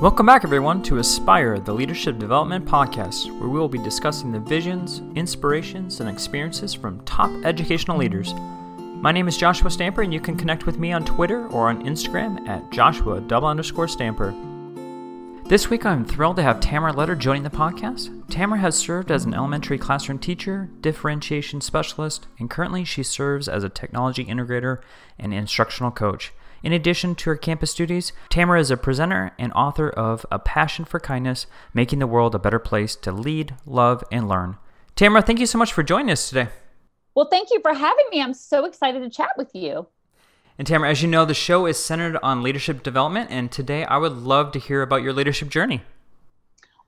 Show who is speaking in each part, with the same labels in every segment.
Speaker 1: Welcome back, everyone, to Aspire, the Leadership Development Podcast, where we will be discussing the visions, inspirations, and experiences from top educational leaders. My name is Joshua Stamper, and you can connect with me on Twitter or on Instagram at Joshua double underscore Stamper. This week, I'm thrilled to have Tamara Letter joining the podcast. Tamara has served as an elementary classroom teacher, differentiation specialist, and currently she serves as a technology integrator and instructional coach. In addition to her campus duties, Tamara is a presenter and author of A Passion for Kindness Making the World a Better Place to Lead, Love, and Learn. Tamara, thank you so much for joining us today.
Speaker 2: Well, thank you for having me. I'm so excited to chat with you.
Speaker 1: And Tamara, as you know, the show is centered on leadership development, and today I would love to hear about your leadership journey.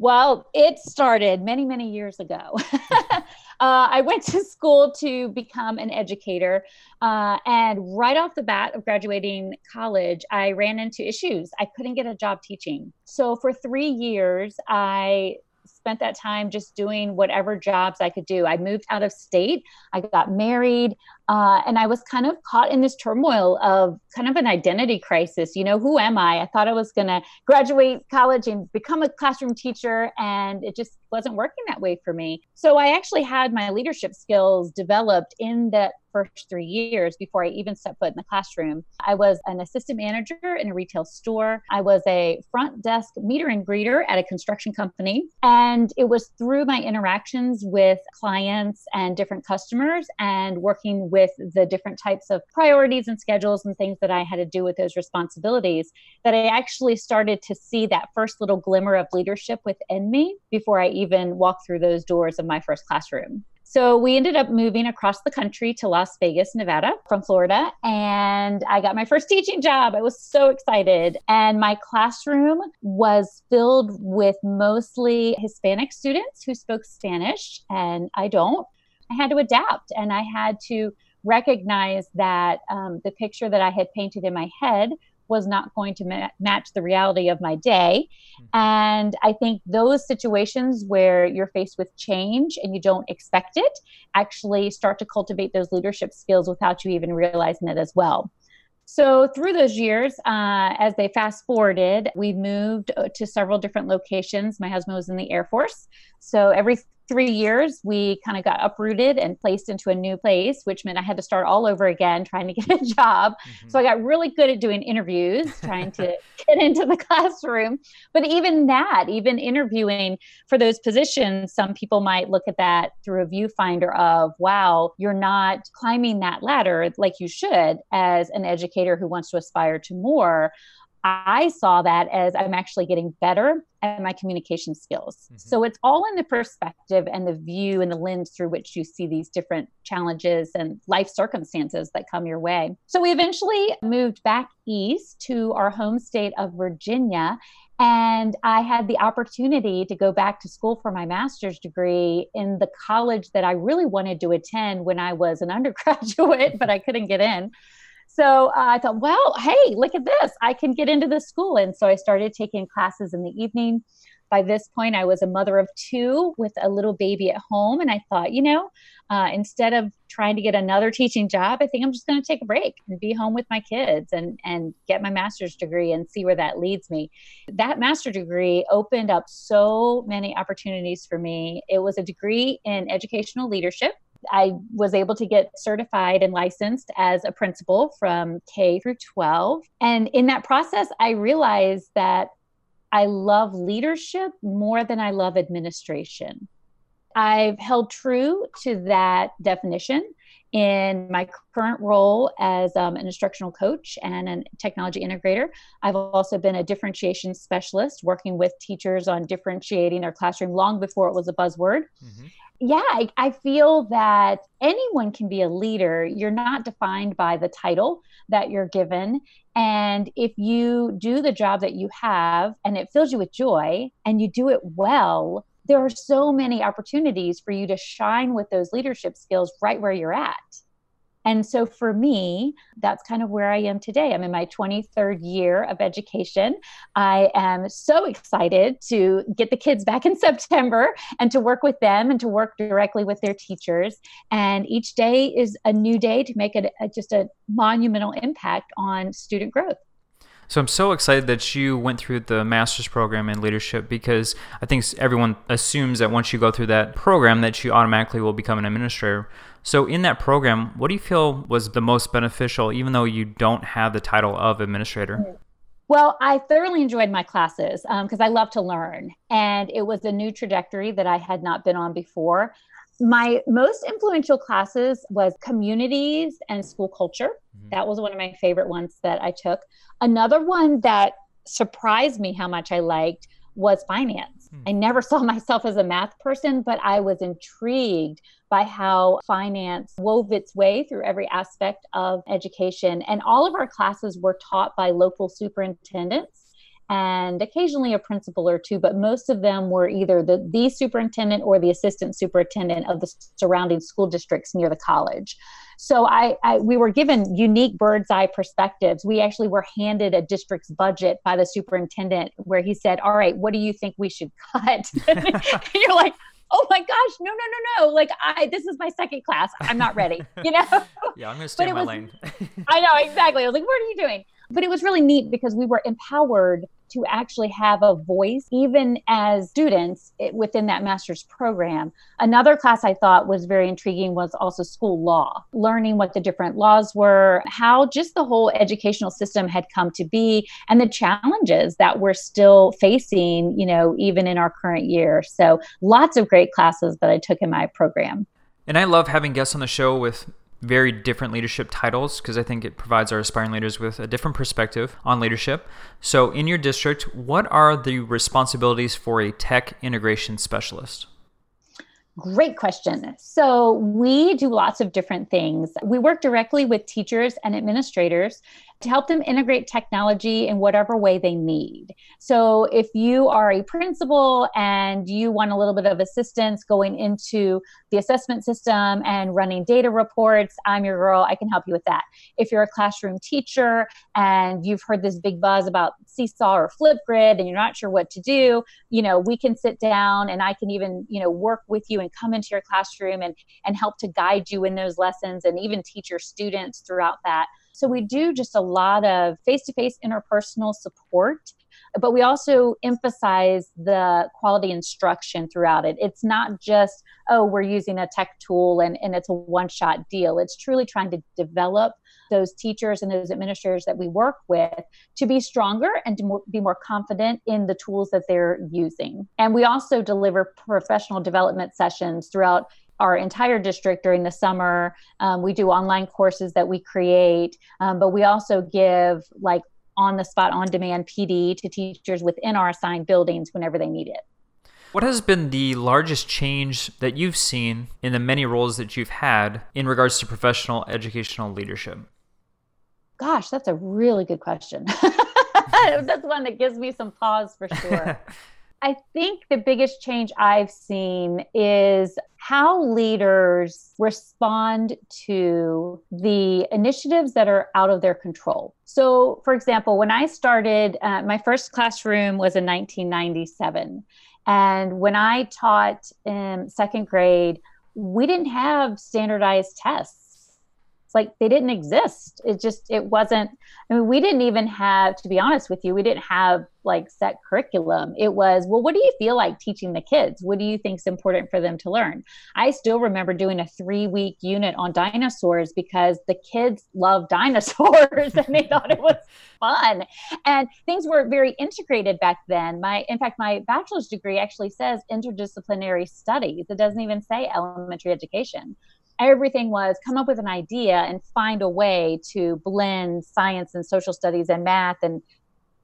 Speaker 2: Well, it started many, many years ago. uh, I went to school to become an educator. Uh, and right off the bat of graduating college, I ran into issues. I couldn't get a job teaching. So for three years, I spent that time just doing whatever jobs I could do. I moved out of state. I got married. Uh, and I was kind of caught in this turmoil of kind of an identity crisis. You know, who am I? I thought I was going to graduate college and become a classroom teacher, and it just wasn't working that way for me. So I actually had my leadership skills developed in that first three years before I even stepped foot in the classroom. I was an assistant manager in a retail store. I was a front desk meter and greeter at a construction company. And it was through my interactions with clients and different customers and working with the different types of priorities and schedules and things that I had to do with those responsibilities that I actually started to see that first little glimmer of leadership within me before I even walked through those doors of my first classroom. So we ended up moving across the country to Las Vegas, Nevada from Florida. And I got my first teaching job. I was so excited. And my classroom was filled with mostly Hispanic students who spoke Spanish, and I don't. I had to adapt and I had to recognize that um, the picture that I had painted in my head was not going to ma- match the reality of my day. Mm-hmm. And I think those situations where you're faced with change and you don't expect it actually start to cultivate those leadership skills without you even realizing it as well. So, through those years, uh, as they fast forwarded, we moved uh, to several different locations. My husband was in the Air Force. So, every three years, we kind of got uprooted and placed into a new place, which meant I had to start all over again trying to get a job. Mm-hmm. So I got really good at doing interviews, trying to get into the classroom. But even that, even interviewing for those positions, some people might look at that through a viewfinder of, wow, you're not climbing that ladder like you should as an educator who wants to aspire to more. I saw that as I'm actually getting better at my communication skills. Mm-hmm. So it's all in the perspective and the view and the lens through which you see these different challenges and life circumstances that come your way. So we eventually moved back east to our home state of Virginia. And I had the opportunity to go back to school for my master's degree in the college that I really wanted to attend when I was an undergraduate, but I couldn't get in. So uh, I thought, well, hey, look at this. I can get into this school. And so I started taking classes in the evening. By this point, I was a mother of two with a little baby at home. And I thought, you know, uh, instead of trying to get another teaching job, I think I'm just going to take a break and be home with my kids and, and get my master's degree and see where that leads me. That master's degree opened up so many opportunities for me. It was a degree in educational leadership I was able to get certified and licensed as a principal from K through 12. And in that process, I realized that I love leadership more than I love administration. I've held true to that definition in my current role as um, an instructional coach and a technology integrator. I've also been a differentiation specialist working with teachers on differentiating their classroom long before it was a buzzword. Mm-hmm yeah, I, I, feel that anyone can be a leader. You're not defined by the title that you're given. And if you do the job that you have and it fills you with joy and you do it well, there are so many opportunities for you to shine with those leadership skills right where you're at. And so for me, that's kind of where I am today. I'm in my 23rd year of education. I am so excited to get the kids back in September and to work with them and to work directly with their teachers. And each day is a new day to make it a, just a monumental impact on student growth.
Speaker 1: So I'm so excited that you went through the master's program in leadership because I think everyone assumes that once you go through that program that you automatically will become an administrator. So in that program, what do you feel was the most beneficial even though you don't have the title of administrator?
Speaker 2: Well, I thoroughly enjoyed my classes because um, I love to learn, and it was a new trajectory that I had not been on before my most influential classes was communities and school culture mm-hmm. that was one of my favorite ones that i took another one that surprised me how much i liked was finance mm. i never saw myself as a math person but i was intrigued by how finance wove its way through every aspect of education and all of our classes were taught by local superintendents and occasionally a principal or two, but most of them were either the, the superintendent or the assistant superintendent of the surrounding school districts near the college. So I, I, we were given unique bird's eye perspectives. We actually were handed a district's budget by the superintendent where he said, "All right, what do you think we should cut?" and you're like, "Oh my gosh, no, no, no, no! Like I, this is my second class. I'm not ready." You know?
Speaker 1: yeah, I'm gonna stay in my was, lane.
Speaker 2: I know exactly. I was like, "What are you doing?" But it was really neat because we were empowered to actually have a voice, even as students eh, within that master's program. Another class I thought was very intriguing was also school law, learning what the different laws were, how just the whole educational system had come to be, and the challenges that we're still facing, you know, even in our current year. So lots of great classes that I took in my program.
Speaker 1: And I love having guests on the show with very different leadership titles because I think it provides our aspiring leaders with a different perspective on leadership. So, in your district, what are the responsibilities for a tech integration specialist?
Speaker 2: Great question. So, we do lots of different things. We work directly with teachers and administrators to help them integrate technology in whatever way they need. So, if you are a principal and you want a little bit of assistance going into the assessment system and running data reports, I'm your girl. I can help you with that. If you're a classroom teacher and you've heard this big buzz about Seesaw or Flipgrid and you're not sure what to do, you know, we can sit down and I can even, you know, work with you and come into your classroom and and help to guide you in those lessons and even teach your students throughout that. So we do just a lot of face to face interpersonal support but we also emphasize the quality instruction throughout it. It's not just, oh, we're using a tech tool and, and it's a one shot deal. It's truly trying to develop those teachers and those administrators that we work with to be stronger and to more, be more confident in the tools that they're using. And we also deliver professional development sessions throughout our entire district during the summer. Um, we do online courses that we create, um, but we also give like on the spot, on demand PD to teachers within our assigned buildings whenever they need it.
Speaker 1: What has been the largest change that you've seen in the many roles that you've had in regards to professional educational leadership?
Speaker 2: Gosh, that's a really good question. that's one that gives me some pause for sure. I think the biggest change I've seen is how leaders respond to the initiatives that are out of their control. So, for example, when I started, uh, my first classroom was in 1997. And when I taught in second grade, we didn't have standardized tests it's like they didn't exist. It just it wasn't i mean we didn't even have to be honest with you we didn't have like set curriculum. It was well what do you feel like teaching the kids? What do you think is important for them to learn? I still remember doing a three week unit on dinosaurs because the kids love dinosaurs and they thought it was fun. And things were very integrated back then. My in fact my bachelor's degree actually says interdisciplinary studies. It doesn't even say elementary education everything was come up with an idea and find a way to blend science and social studies and math and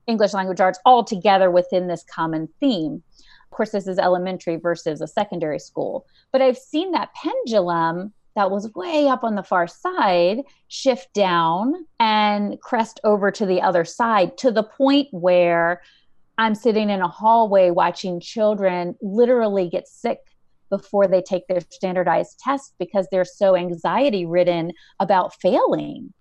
Speaker 2: English language arts all together within this common theme. Of course, this is elementary versus a secondary school. But I've seen that pendulum that was way up on the far side shift down and crest over to the other side to the point where I'm sitting in a hallway watching children literally get sick before they take their standardized test because they're so anxiety ridden about failing.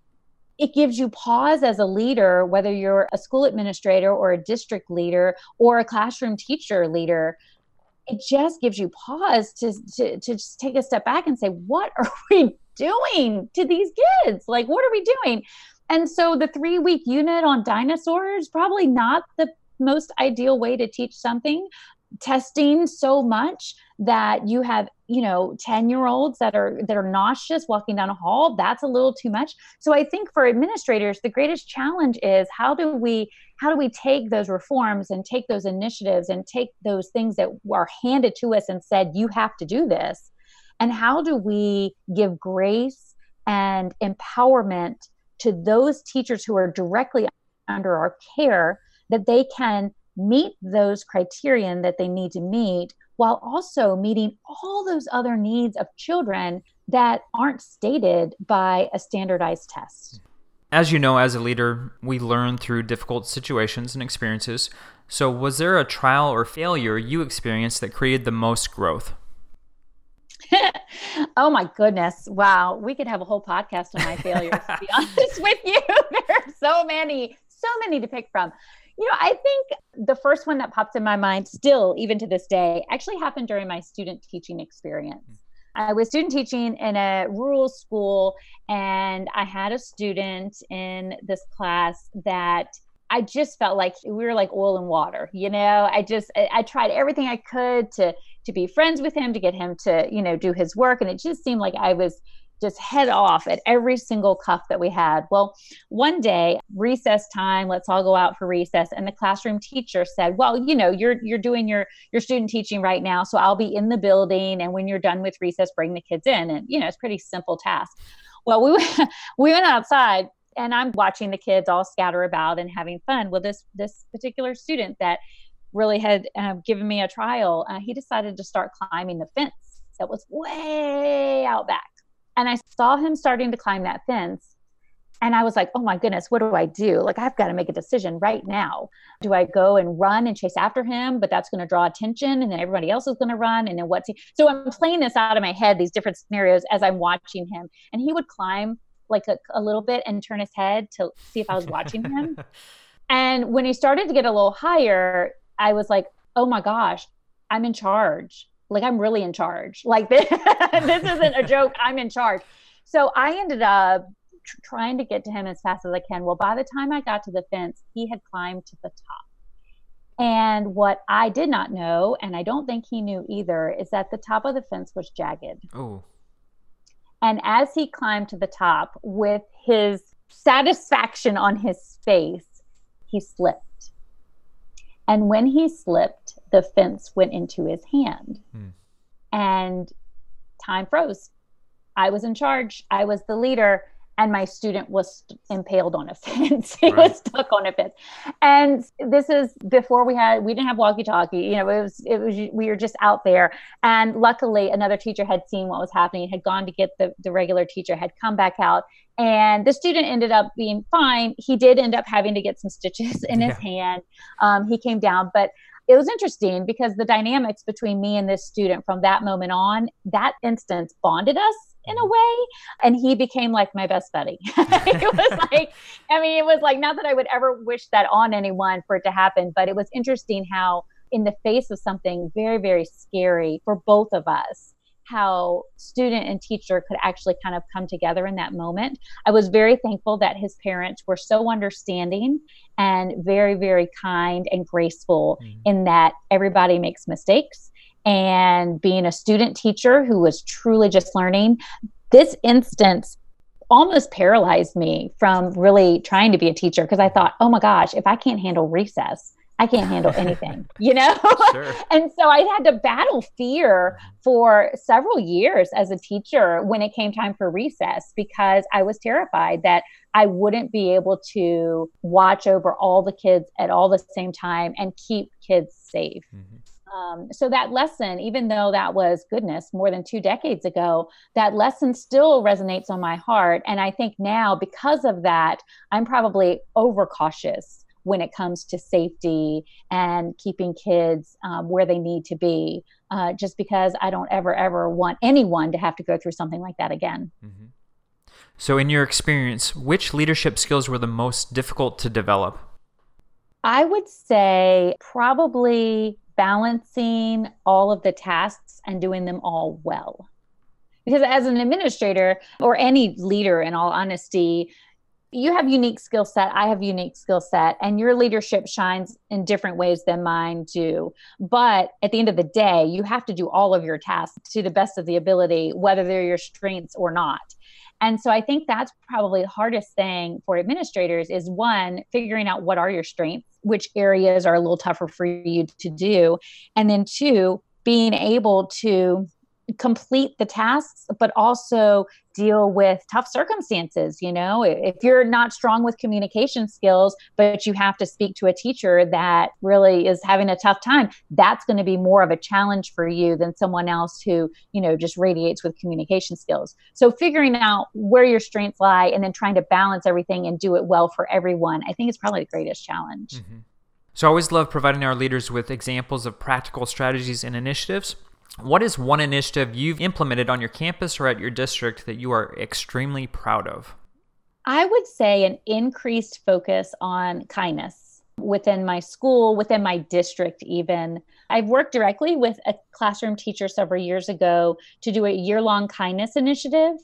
Speaker 2: It gives you pause as a leader, whether you're a school administrator or a district leader or a classroom teacher leader. It just gives you pause to, to, to just take a step back and say, what are we doing to these kids? Like, what are we doing? And so the three week unit on dinosaurs, probably not the most ideal way to teach something testing so much that you have you know 10 year olds that are that are nauseous walking down a hall that's a little too much. So i think for administrators the greatest challenge is how do we how do we take those reforms and take those initiatives and take those things that are handed to us and said you have to do this. And how do we give grace and empowerment to those teachers who are directly under our care that they can meet those criterion that they need to meet while also meeting all those other needs of children that aren't stated by a standardized test.
Speaker 1: As you know, as a leader, we learn through difficult situations and experiences. So, was there a trial or failure you experienced that created the most growth?
Speaker 2: oh my goodness. Wow. We could have a whole podcast on my failures, to be honest with you. There are so many, so many to pick from. You know, I think the first one that pops in my mind, still, even to this day, actually happened during my student teaching experience. Hmm. I was student teaching in a rural school, and I had a student in this class that I just felt like we were like oil and water. You know, I just I tried everything I could to to be friends with him, to get him to you know do his work, and it just seemed like I was just head off at every single cuff that we had. Well, one day, recess time, let's all go out for recess, and the classroom teacher said, "Well, you know, you're you're doing your your student teaching right now, so I'll be in the building, and when you're done with recess, bring the kids in." And you know, it's pretty simple task. Well, we went, we went outside, and I'm watching the kids all scatter about and having fun. Well, this this particular student that really had uh, given me a trial, uh, he decided to start climbing the fence that was way out back and I saw him starting to climb that fence. And I was like, oh my goodness, what do I do? Like, I've got to make a decision right now. Do I go and run and chase after him? But that's going to draw attention. And then everybody else is going to run. And then what's he? So I'm playing this out of my head, these different scenarios as I'm watching him. And he would climb like a, a little bit and turn his head to see if I was watching him. and when he started to get a little higher, I was like, oh my gosh, I'm in charge like I'm really in charge. Like this, this isn't a joke. I'm in charge. So I ended up tr- trying to get to him as fast as I can. Well, by the time I got to the fence, he had climbed to the top. And what I did not know, and I don't think he knew either, is that the top of the fence was jagged.
Speaker 1: Oh.
Speaker 2: And as he climbed to the top with his satisfaction on his face, he slipped. And when he slipped, the fence went into his hand. Hmm. And time froze. I was in charge, I was the leader, and my student was impaled on a fence. he right. was stuck on a fence. And this is before we had we didn't have walkie-talkie. You know, it was it was we were just out there. And luckily another teacher had seen what was happening, had gone to get the, the regular teacher, had come back out. And the student ended up being fine. He did end up having to get some stitches in his yeah. hand. Um, he came down, but it was interesting because the dynamics between me and this student from that moment on, that instance bonded us in a mm-hmm. way. And he became like my best buddy. it was like, I mean, it was like, not that I would ever wish that on anyone for it to happen, but it was interesting how, in the face of something very, very scary for both of us, how student and teacher could actually kind of come together in that moment. I was very thankful that his parents were so understanding and very, very kind and graceful mm-hmm. in that everybody makes mistakes. And being a student teacher who was truly just learning, this instance almost paralyzed me from really trying to be a teacher because I thought, oh my gosh, if I can't handle recess, I can't handle anything, you know? Sure. and so I had to battle fear for several years as a teacher when it came time for recess because I was terrified that I wouldn't be able to watch over all the kids at all the same time and keep kids safe. Mm-hmm. Um, so that lesson, even though that was goodness more than two decades ago, that lesson still resonates on my heart. And I think now, because of that, I'm probably overcautious when it comes to safety and keeping kids um, where they need to be, uh, just because I don't ever, ever want anyone to have to go through something like that again.
Speaker 1: Mm-hmm. So, in your experience, which leadership skills were the most difficult to develop?
Speaker 2: I would say probably balancing all of the tasks and doing them all well. Because as an administrator or any leader, in all honesty, you have unique skill set i have unique skill set and your leadership shines in different ways than mine do. But at the end of the day you have to do all of your tasks to the best of the ability whether they're your strengths or not. And so i think that's probably the hardest thing for administrators is one figuring out what are your strengths which areas are a little tougher for you to do and then two being able to complete the tasks but also deal with tough circumstances you know? If you're not strong with communication skills but you have to speak to a teacher that really is having a tough time that's going to be more of a challenge for you than someone else who you know just radiates with communication skills. So figuring out where your strengths lie and then trying to balance everything and do it well for everyone i think is probably the greatest challenge. Mm-hmm.
Speaker 1: so i always love providing our leaders with examples of practical strategies and initiatives what is one initiative you've implemented on your campus or at your district that you are extremely proud of?
Speaker 2: I would say an increased focus on kindness within my school, within my district, even. I've worked directly with a classroom teacher several years ago to do a year long kindness initiative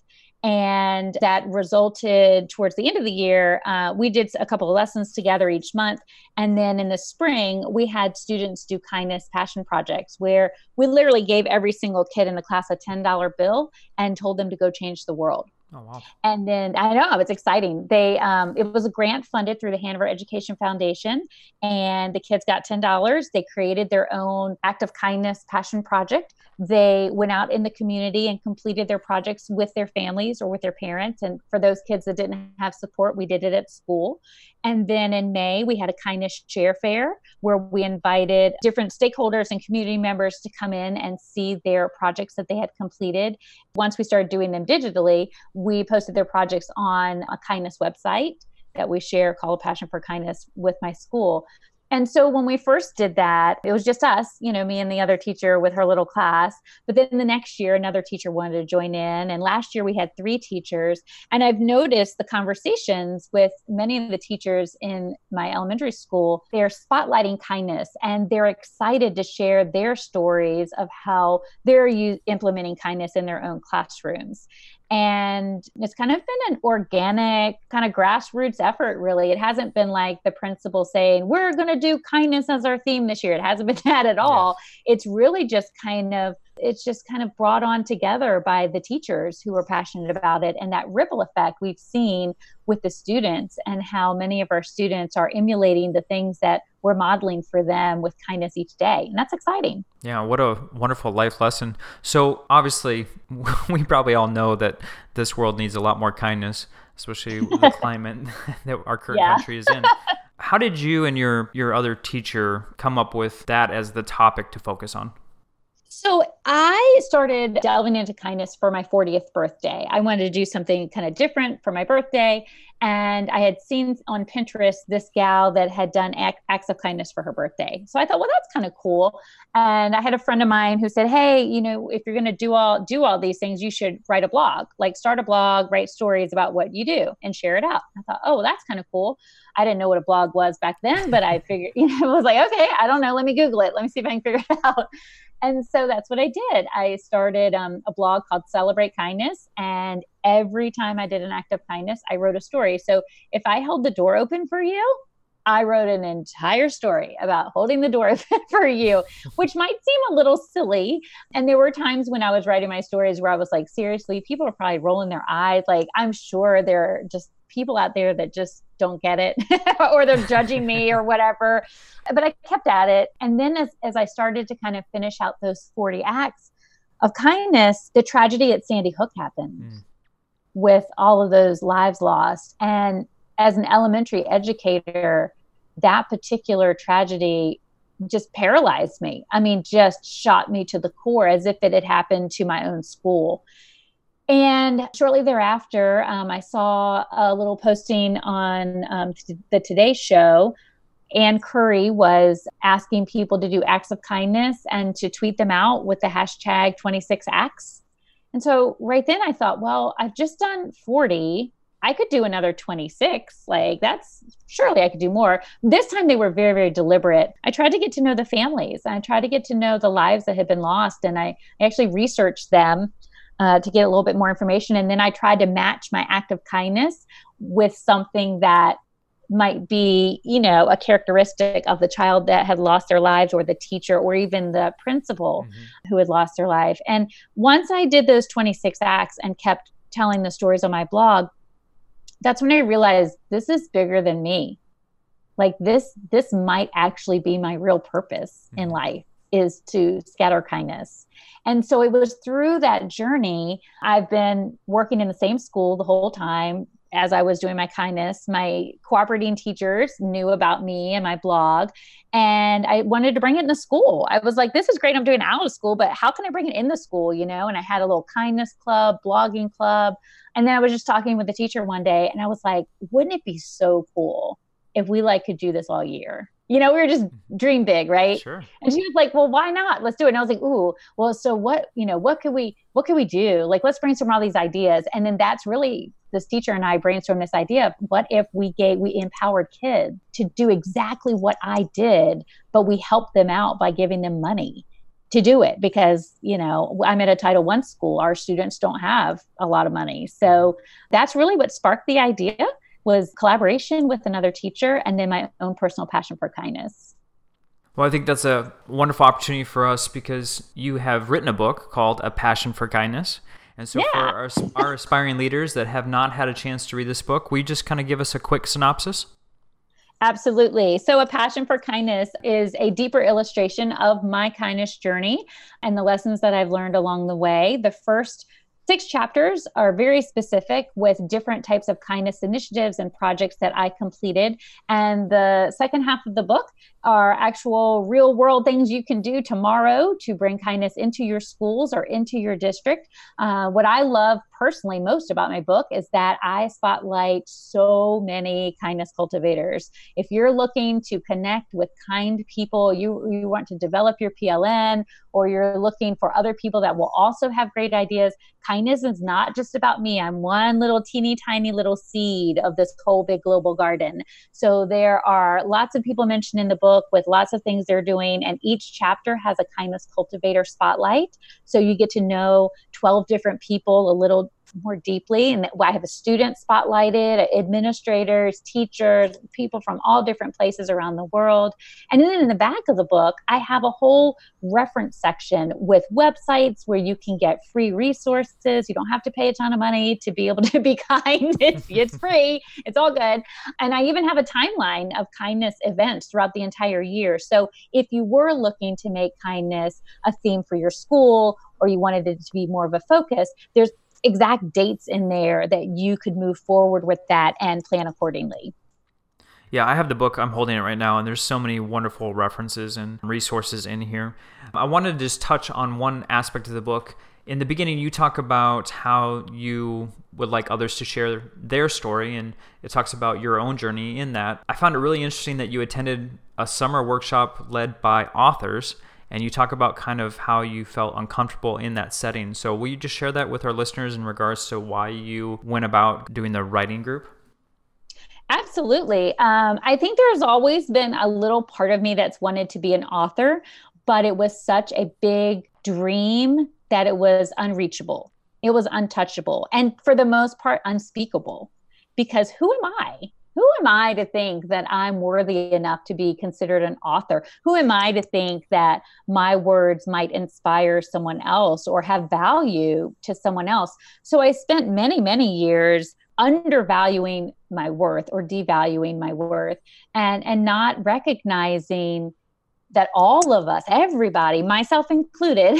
Speaker 2: and that resulted towards the end of the year uh, we did a couple of lessons together each month. And then in the spring we had students do kindness passion projects where we literally gave every single kid in the class a $10 bill and told them to go change the world Oh, wow. And then I know it's exciting. They um, it was a grant funded through the Hanover Education Foundation, and the kids got ten dollars. They created their own act of kindness passion project. They went out in the community and completed their projects with their families or with their parents. And for those kids that didn't have support, we did it at school. And then in May, we had a kindness chair fair where we invited different stakeholders and community members to come in and see their projects that they had completed. Once we started doing them digitally, we posted their projects on a kindness website that we share called passion for kindness with my school and so when we first did that, it was just us, you know, me and the other teacher with her little class. But then the next year, another teacher wanted to join in. And last year, we had three teachers. And I've noticed the conversations with many of the teachers in my elementary school, they're spotlighting kindness and they're excited to share their stories of how they're implementing kindness in their own classrooms and it's kind of been an organic kind of grassroots effort really. It hasn't been like the principal saying we're going to do kindness as our theme this year. It hasn't been that at all. Yeah. it's really just kind of it's just kind of brought on together by the teachers who are passionate about it. And that ripple effect we've seen with the students and how many of our students are emulating the things that we're modeling for them with kindness each day and that's exciting
Speaker 1: yeah what a wonderful life lesson so obviously we probably all know that this world needs a lot more kindness especially the climate that our current yeah. country is in how did you and your your other teacher come up with that as the topic to focus on
Speaker 2: so I started delving into kindness for my 40th birthday. I wanted to do something kind of different for my birthday. And I had seen on Pinterest this gal that had done acts of kindness for her birthday. So I thought, well, that's kind of cool. And I had a friend of mine who said, hey, you know, if you're going to do all do all these things, you should write a blog, like start a blog, write stories about what you do, and share it out. I thought, oh, well, that's kind of cool. I didn't know what a blog was back then, but I figured, you know, I was like, okay, I don't know. Let me Google it. Let me see if I can figure it out and so that's what I did. I started um, a blog called Celebrate Kindness. And every time I did an act of kindness, I wrote a story. So if I held the door open for you, I wrote an entire story about holding the door open for you, which might seem a little silly. And there were times when I was writing my stories where I was like, seriously, people are probably rolling their eyes. Like, I'm sure there are just people out there that just don't get it or they're judging me or whatever. But I kept at it. And then as, as I started to kind of finish out those 40 acts of kindness, the tragedy at Sandy Hook happened mm. With all of those lives lost. And as an elementary educator, that particular tragedy just paralyzed me. I mean, just shot me to the core as if it had happened to my own school. And shortly thereafter, um, I saw a little posting on um, the Today Show. Ann Curry was asking people to do acts of kindness and to tweet them out with the hashtag 26 acts. And so right then I thought, well, I've just done 40. I could do another 26. Like that's surely I could do more. This time they were very, very deliberate. I tried to get to know the families. I tried to get to know the lives that had been lost. And I, I actually researched them uh, to get a little bit more information. And then I tried to match my act of kindness with something that might be, you know, a characteristic of the child that had lost their lives or the teacher or even the principal mm-hmm. who had lost their life. And once I did those 26 acts and kept telling the stories on my blog, that's when I realized this is bigger than me. Like this this might actually be my real purpose mm-hmm. in life is to scatter kindness. And so it was through that journey I've been working in the same school the whole time, as I was doing my kindness, my cooperating teachers knew about me and my blog, and I wanted to bring it into school. I was like, this is great. I'm doing it out of school, but how can I bring it in the school? You know, and I had a little kindness club, blogging club. And then I was just talking with the teacher one day, and I was like, wouldn't it be so cool if we like could do this all year? You know, we were just mm-hmm. dream big, right?
Speaker 1: Sure.
Speaker 2: And she was like, well, why not? Let's do it. And I was like, ooh, well, so what, you know, what could we, what could we do? Like, let's brainstorm all these ideas. And then that's really this teacher and I brainstormed this idea of what if we gave, we empowered kids to do exactly what I did, but we helped them out by giving them money to do it because you know i'm at a title one school our students don't have a lot of money so that's really what sparked the idea was collaboration with another teacher and then my own personal passion for kindness.
Speaker 1: Well, I think that's a wonderful opportunity for us because you have written a book called A Passion for Kindness. And so, yeah. for our, our aspiring leaders that have not had a chance to read this book, will you just kind of give us a quick synopsis?
Speaker 2: Absolutely. So, A Passion for Kindness is a deeper illustration of my kindness journey and the lessons that I've learned along the way. The first Six chapters are very specific with different types of kindness initiatives and projects that I completed. And the second half of the book are actual real world things you can do tomorrow to bring kindness into your schools or into your district. Uh, what I love personally most about my book is that I spotlight so many kindness cultivators. If you're looking to connect with kind people, you, you want to develop your PLN, or you're looking for other people that will also have great ideas, kindness is not just about me. I'm one little teeny tiny little seed of this whole big global garden. So there are lots of people mentioned in the book book with lots of things they're doing. And each chapter has a kindness cultivator spotlight. So you get to know 12 different people a little more deeply. And I have a student spotlighted, administrators, teachers, people from all different places around the world. And then in the back of the book, I have a whole reference section with websites where you can get free resources. You don't have to pay a ton of money to be able to be kind. It's, it's free, it's all good. And I even have a timeline of kindness events throughout the entire year. So if you were looking to make kindness a theme for your school or you wanted it to be more of a focus, there's exact dates in there that you could move forward with that and plan accordingly.
Speaker 1: Yeah, I have the book. I'm holding it right now, and there's so many wonderful references and resources in here. I wanted to just touch on one aspect of the book. In the beginning, you talk about how you would like others to share their story, and it talks about your own journey in that. I found it really interesting that you attended a summer workshop led by authors and you talk about kind of how you felt uncomfortable in that setting. So, will you just share that with our listeners in regards to why you went about doing the writing group?
Speaker 2: Absolutely. Um, I think there's always been a little part of me that's wanted to be an author, but it was such a big dream that it was unreachable. It was untouchable. And for the most part, unspeakable. Because who am I? Who am I to think that I'm worthy enough to be considered an author? Who am I to think that my words might inspire someone else or have value to someone else? So I spent many, many years undervaluing my worth or devaluing my worth and and not recognizing that all of us everybody myself included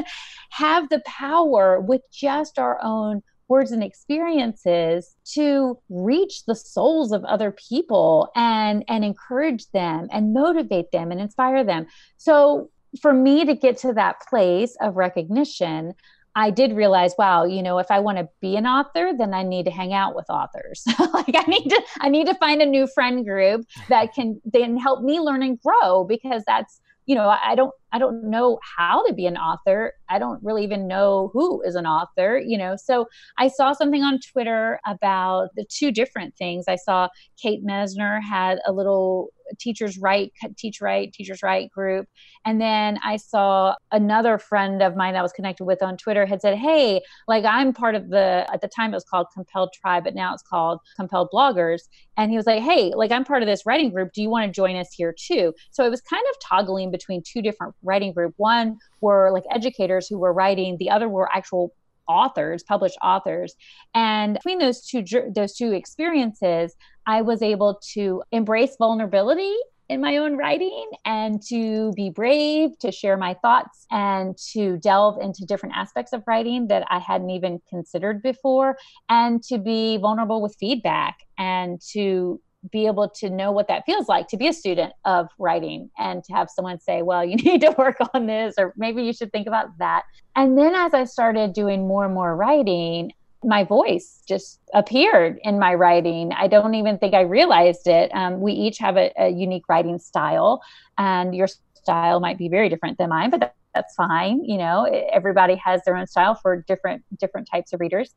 Speaker 2: have the power with just our own words and experiences to reach the souls of other people and and encourage them and motivate them and inspire them so for me to get to that place of recognition I did realize, wow, you know, if I want to be an author, then I need to hang out with authors. like I need to, I need to find a new friend group that can then help me learn and grow because that's you know i don't i don't know how to be an author. I don't really even know who is an author you know. So i saw something on twitter about the two different things. I saw kate Messner had a little teachers write teach right teachers write group. And then i saw another friend of mine that I was connected with on twitter had said hey like i'm part of the at the time it was called compelled tribe but now it's called compelled bloggers. And he was like hey like i'm part of this writing group. Do you want to join us here too? So it was kind of toggling between two different writing group. One were like educators who were writing the other were actual authors, published authors. And between those two those two experiences, I was able to embrace vulnerability in my own writing and to be brave, to share my thoughts, and to delve into different aspects of writing that I hadn't even considered before, and to be vulnerable with feedback and to be able to know what that feels like to be a student of writing and to have someone say, well, you need to work on this, or maybe you should think about that. And then as I started doing more and more writing, my voice just appeared in my writing. I don't even think I realized it. Um, we each have a, a, unique writing style, and your style might be very different than mine, but that, that's fine. You know, everybody has their own style for different different types of readers.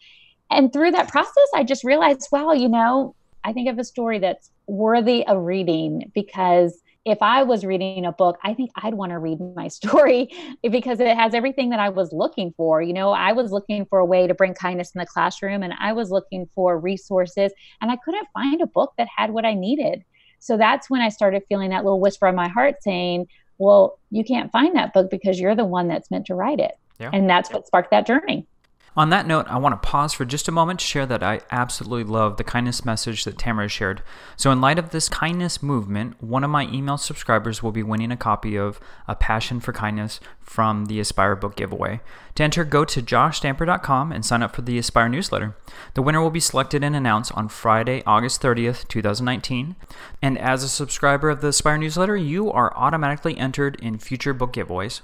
Speaker 2: And through that process, I just realized, wow, you know, I think of a story that's worthy of reading because if I was reading a book, I think I'd want to read my story because it has everything that I was looking for. You know, I was looking for a way to bring kindness in the classroom and I was looking for resources and I couldn't find a book that had what I needed. So that's when I started feeling that little whisper in my heart saying, well, you can't find that book because you're the one that's meant to write it. Yeah. And that's what sparked that journey.
Speaker 1: On that note, I want to pause for just a moment to share that I absolutely love the kindness message that Tamara shared. So, in light of this kindness movement, one of my email subscribers will be winning a copy of A Passion for Kindness from the Aspire book giveaway. To enter, go to joshstamper.com and sign up for the Aspire newsletter. The winner will be selected and announced on Friday, August 30th, 2019. And as a subscriber of the Aspire newsletter, you are automatically entered in future book giveaways.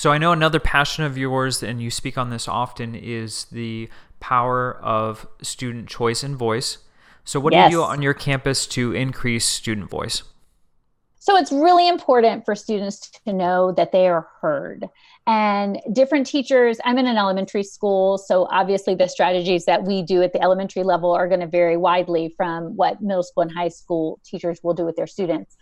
Speaker 1: So I know another passion of yours, and you speak on this often, is the power of student choice and voice. So, what yes. do you do on your campus to increase student voice?
Speaker 2: So, it's really important for students to know that they are heard. And different teachers, I'm in an elementary school, so obviously the strategies that we do at the elementary level are going to vary widely from what middle school and high school teachers will do with their students.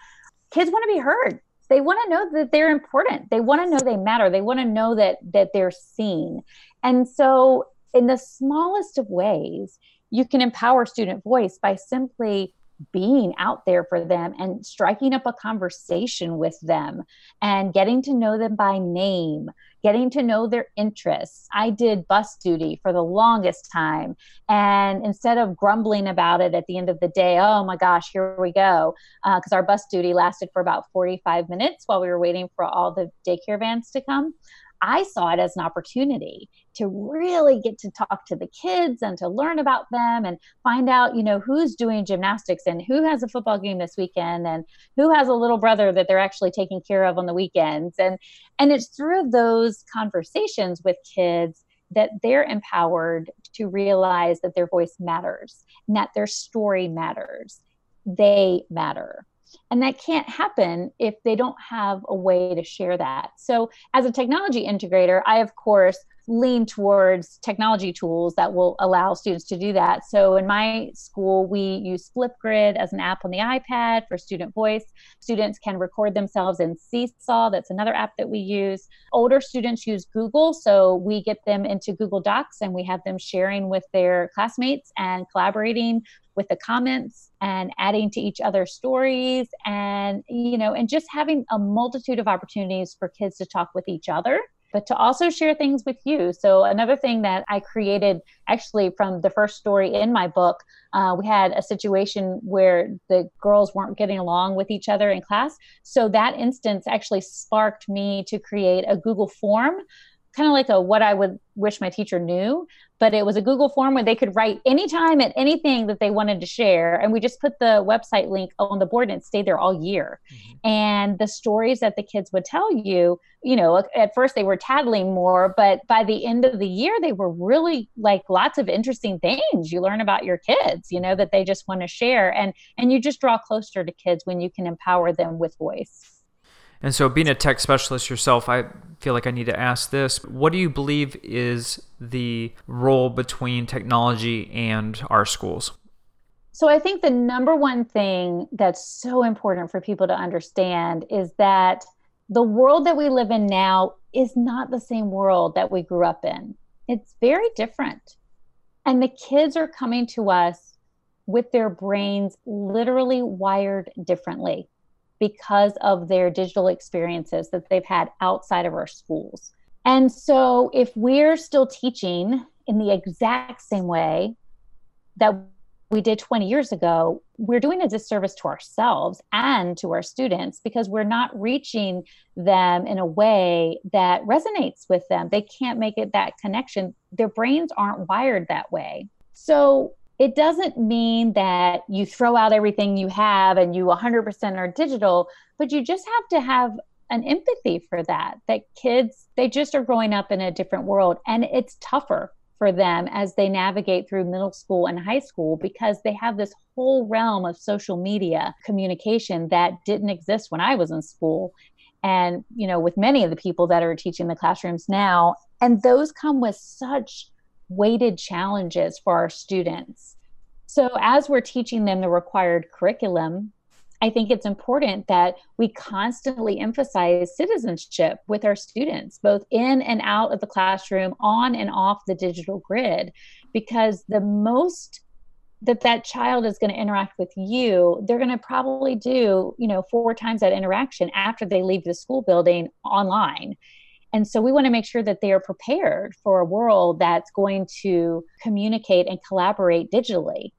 Speaker 2: Kids want to be heard they want to know that they're important. They want to know they matter. They want to know that that they're seen. And so in the smallest of ways you can empower student voice by simply being out there for them and striking up a conversation with them and getting to know them by name, getting to know their interests. I did bus duty for the longest time. And instead of grumbling about it at the end of the day, oh my gosh, here we go, because uh, our bus duty lasted for about 45 minutes while we were waiting for all the daycare vans to come. I saw it as an opportunity to really get to talk to the kids and to learn about them and find out, you know, who's doing gymnastics and who has a football game this weekend and who has a little brother that they're actually taking care of on the weekends. And and it's through those conversations with kids that they're empowered to realize that their voice matters and that their story matters. They matter. And that can't happen if they don't have a way to share that. So, as a technology integrator, I, of course, lean towards technology tools that will allow students to do that. So in my school, we use Flipgrid as an app on the iPad for student voice. Students can record themselves in Seesaw, that's another app that we use. Older students use Google, so we get them into Google Docs and we have them sharing with their classmates and collaborating with the comments and adding to each other's stories and you know and just having a multitude of opportunities for kids to talk with each other but to also share things with you. So, another thing that I created actually from the first story in my book, uh, we had a situation where the girls weren't getting along with each other in class. So, that instance actually sparked me to create a Google form kind of like a what I would wish my teacher knew, but it was a Google form where they could write anytime at anything that they wanted to share. And we just put the website link on the board and it stayed there all year. Mm-hmm. And the stories that the kids would tell you, you know, at first they were tattling more, but by the end of the year, they were really like lots of interesting things you learn about your kids, you know, that they just want to share. And and you just draw closer to kids when you can empower them with voice.
Speaker 1: And so, being a tech specialist yourself, I feel like I need to ask this. What do you believe is the role between technology and our schools?
Speaker 2: So I think the number one thing that's so important for people to understand is that the world that we live in now is not the same world that we grew up in. It's very different. And the kids are coming to us with their brains literally wired differently because of their digital experiences that they've had outside of our schools. And so, if we're still teaching in the exact same way that we did 20 years ago, we're doing a disservice to ourselves and to our students because we're not reaching them in a way that resonates with them. They can't make it that connection. Their brains aren't wired that way. So it doesn't mean that you throw out everything you have and you 100% are digital, but you just have to have an empathy for that that kids they just are growing up in a different world and it's tougher for them as they navigate through middle school and high school because they have this whole realm of social media communication that didn't exist when I was in school. And you know with many of the people that are teaching the classrooms now and those come with such weighted challenges for our students. So as we're teaching them the required curriculum I think it's important that we constantly emphasize citizenship with our students, both in and out of the classroom, on and off the digital grid, because the most that that child is going to interact with you they're going to probably do you know four times that interaction after they leave the school building online and so we want to make sure that they are prepared for a world that's going to communicate and collaborate digitally.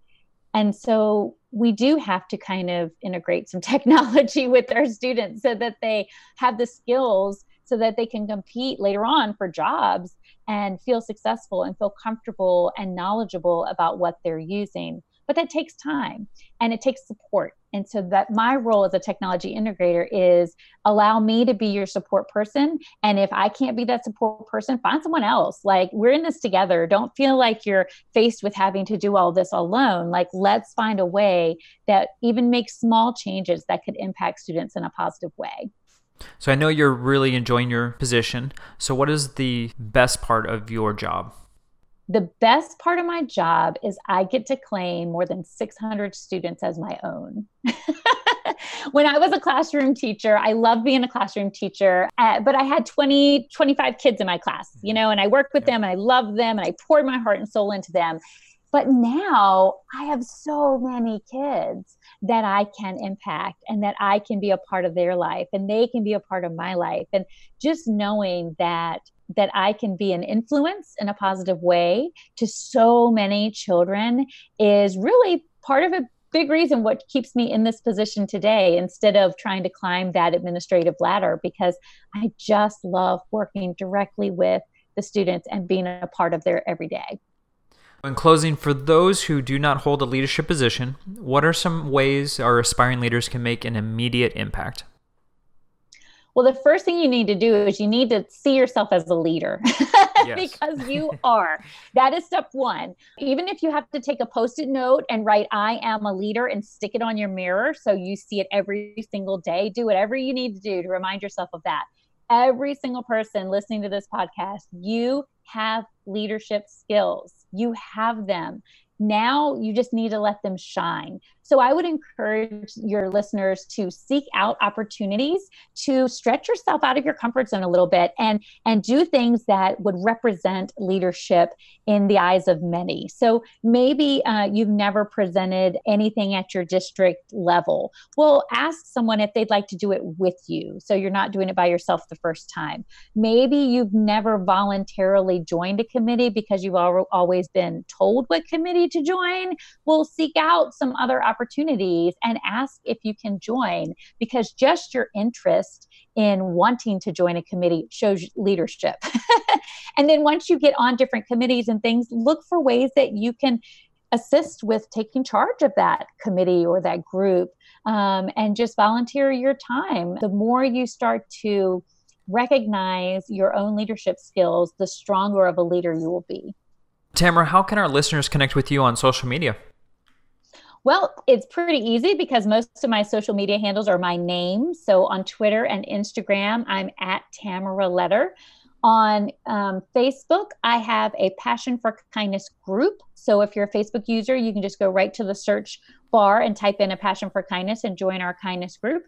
Speaker 2: And so we do have to kind of integrate some technology with our students so that they have the skills so that they can compete later on for jobs and feel successful and feel comfortable and knowledgeable about what they're using but that takes time and it takes support. And so that my role as a technology integrator is allow me to be your support person. And if i can't be that support person find someone else. Like we're in this together. Don't feel like you're faced with having to do all this alone. Like let's find a way that even makes small changes that could impact students in a positive way.
Speaker 1: So i know you're really enjoying your position. So what is the best part of your job
Speaker 2: the best part of my job is I get to claim more than 600 students as my own. when I was a classroom teacher, I loved being a classroom teacher, uh, but I had 20, 25 kids in my class, you know, and I worked with them and I loved them and I poured my heart and soul into them. But now I have so many kids that I can impact and that I can be a part of their life and they can be a part of my life. And just knowing that that I can be an influence in a positive way to so many children is really part of a big reason what keeps me in this position today instead of trying to climb that administrative ladder because I just love working directly with the students and being a part of their everyday.
Speaker 1: In closing, for those who do not hold a leadership position, what are some ways our aspiring leaders can make an immediate impact?
Speaker 2: Well, the first thing you need to do is you need to see yourself as a leader because you are. That is step one. Even if you have to take a post it note and write, I am a leader and stick it on your mirror so you see it every single day, do whatever you need to do to remind yourself of that. Every single person listening to this podcast, you have leadership skills. You have them. Now you just need to let them shine. So I would encourage your listeners to seek out opportunities to stretch yourself out of your comfort zone a little bit and and do things that would represent leadership in the eyes of many. So maybe uh, you've never presented anything at your district level. Well, ask someone if they'd like to do it with you. So you're not doing it by yourself the first time. Maybe you've never voluntarily joined a committee because you've al- always been told what committee to join. Well, seek out some other opportunities opportunities and ask if you can join because just your interest in wanting to join a committee shows leadership. and then once you get on different committees and things, look for ways that you can assist with taking charge of that committee or that group um, and just volunteer your time. The more you start to recognize your own leadership skills, the stronger of a leader you will be.
Speaker 1: Tamara, how can our listeners connect with you on social media?
Speaker 2: Well, it's pretty easy because most of my social media handles are my name. So on Twitter and Instagram, I'm at Tamara Letter. On um, Facebook, I have a Passion for Kindness group. So if you're a Facebook user, you can just go right to the search bar and type in a Passion for Kindness and join our kindness group.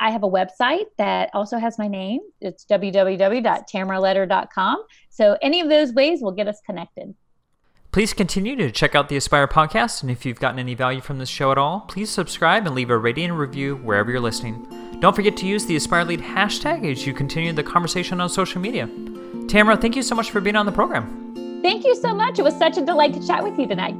Speaker 2: I have a website that also has my name. It's www.tamaraletter.com. So any of those ways will get us connected.
Speaker 1: Please continue to check out the Aspire podcast, and if you've gotten any value from this show at all, please subscribe and leave a rating and review wherever you're listening. Don't forget to use the Aspire Lead hashtag as you continue the conversation on social media. Tamara, thank you so much for being on the program.
Speaker 2: Thank you so much. It was such a delight to chat with you tonight.